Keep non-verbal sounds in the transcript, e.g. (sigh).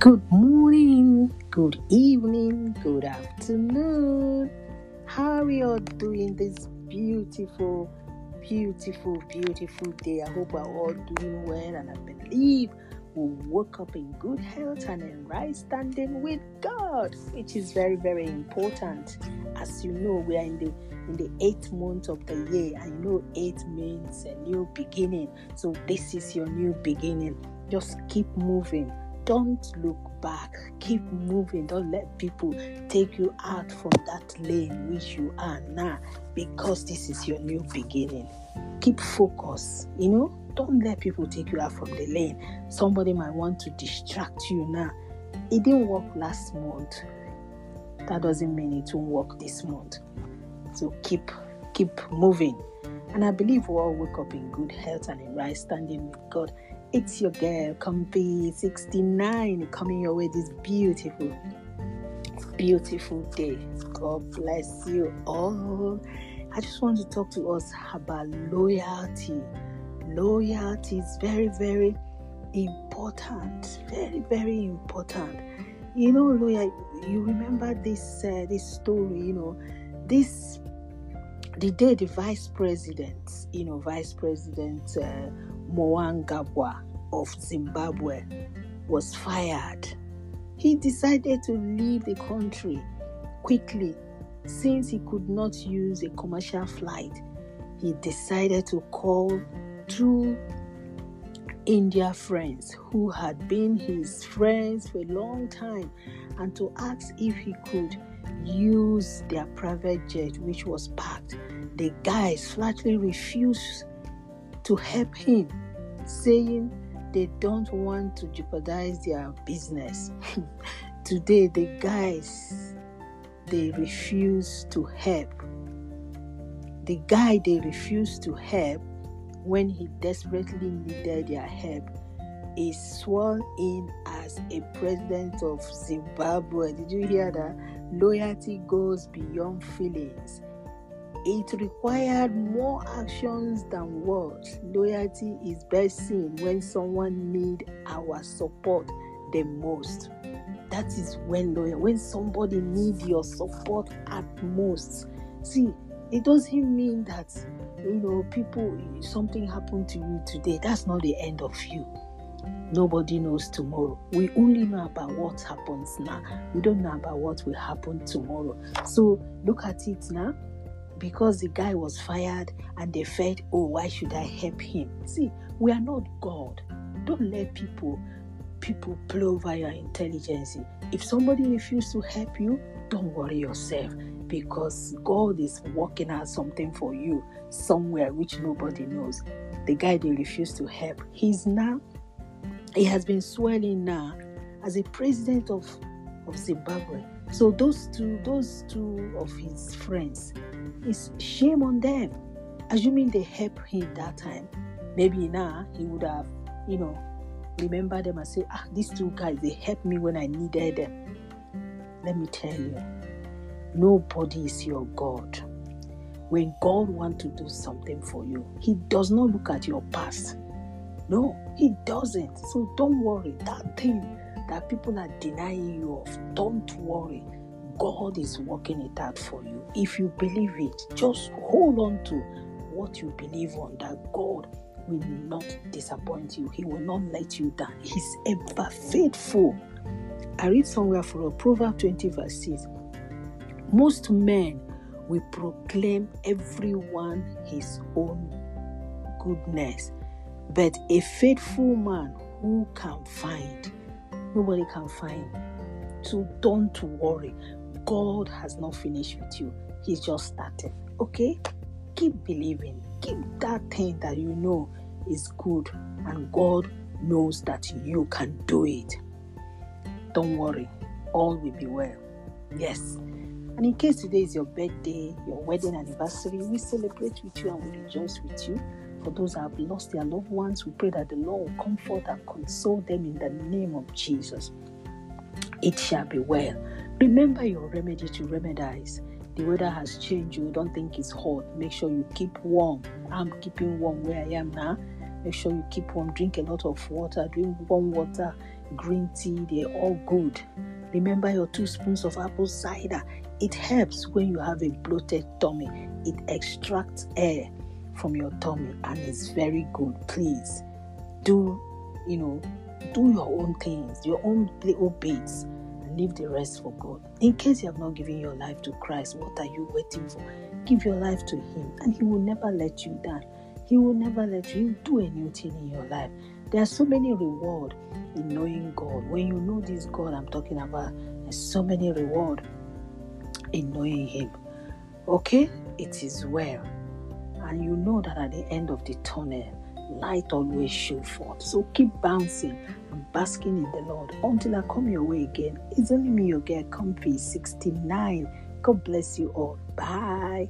Good morning, good evening, good afternoon. How are you all doing this beautiful, beautiful, beautiful day? I hope we're all doing well, and I believe we woke up in good health and in right standing with God, which is very, very important. As you know, we are in the in the eighth month of the year, you know eight means a new beginning. So this is your new beginning. Just keep moving don't look back. Keep moving. Don't let people take you out from that lane which you are now because this is your new beginning. Keep focus. You know, don't let people take you out from the lane. Somebody might want to distract you now. It didn't work last month. That doesn't mean it won't work this month. So keep keep moving. And I believe we all wake up in good health and in right standing with God. It's your girl, Comfy 69, coming your way this beautiful, beautiful day. God bless you all. I just want to talk to us about loyalty. Loyalty is very, very important. Very, very important. You know, loyal. You remember this uh, this story. You know, this the day the vice president, you know, vice president. Uh, Mnangagwa of Zimbabwe was fired. He decided to leave the country quickly since he could not use a commercial flight. He decided to call two India friends who had been his friends for a long time and to ask if he could use their private jet, which was parked. The guys flatly refused to help him, saying they don't want to jeopardize their business. (laughs) Today, the guys they refuse to help. The guy they refused to help when he desperately needed their help is sworn in as a president of Zimbabwe. Did you hear that? Loyalty goes beyond feelings. It required more actions than words. Loyalty is best seen when someone needs our support the most. That is when loyal. When somebody needs your support at most. See, it doesn't mean that you know people something happened to you today. That's not the end of you. Nobody knows tomorrow. We only know about what happens now. We don't know about what will happen tomorrow. So look at it now because the guy was fired and they felt, oh, why should I help him? See, we are not God. Don't let people people play over your intelligence. If somebody refuses to help you, don't worry yourself because God is working out something for you somewhere which nobody knows. The guy they refused to help, he's now he has been swelling now as a president of of Zimbabwe. So those two, those two of his friends, it's shame on them. Assuming they help him that time, maybe now he would have, you know, remember them and say, ah, these two guys, they helped me when I needed them. Let me tell you, nobody is your God. When God wants to do something for you, He does not look at your past. No, He doesn't. So don't worry. That thing that people are denying you of, don't worry. God is working it out for you. If you believe it, just hold on to what you believe on that God will not disappoint you. He will not let you down. He's ever faithful. I read somewhere from Proverbs 20, verse 6. Most men will proclaim everyone his own goodness, but a faithful man who can find? Nobody can find. So don't worry. God has not finished with you. He's just started. Okay? Keep believing. Keep that thing that you know is good, and God knows that you can do it. Don't worry. All will be well. Yes. And in case today is your birthday, your wedding anniversary, we celebrate with you and we rejoice with you. For those who have lost their loved ones, we pray that the Lord will comfort and console them in the name of Jesus. It shall be well. Remember your remedy to remedize. The weather has changed. You don't think it's hot. Make sure you keep warm. I'm keeping warm where I am now. Make sure you keep warm. drink a lot of water, drink warm water, green tea, they're all good. Remember your two spoons of apple cider. It helps when you have a bloated tummy. It extracts air from your tummy and it's very good. Please do, you know, do your own things, your own little bits, and leave the rest for God. In case you have not given your life to Christ, what are you waiting for? Give your life to Him, and He will never let you down. He will never let you do a new thing in your life. There are so many reward in knowing God. When you know this God I'm talking about, there's so many reward in knowing Him. Okay, it is well, and you know that at the end of the tunnel, light always show forth. So keep bouncing and basking in the Lord until I come your way again. It's only me, your girl, Comfy 69. God bless you all. Bye.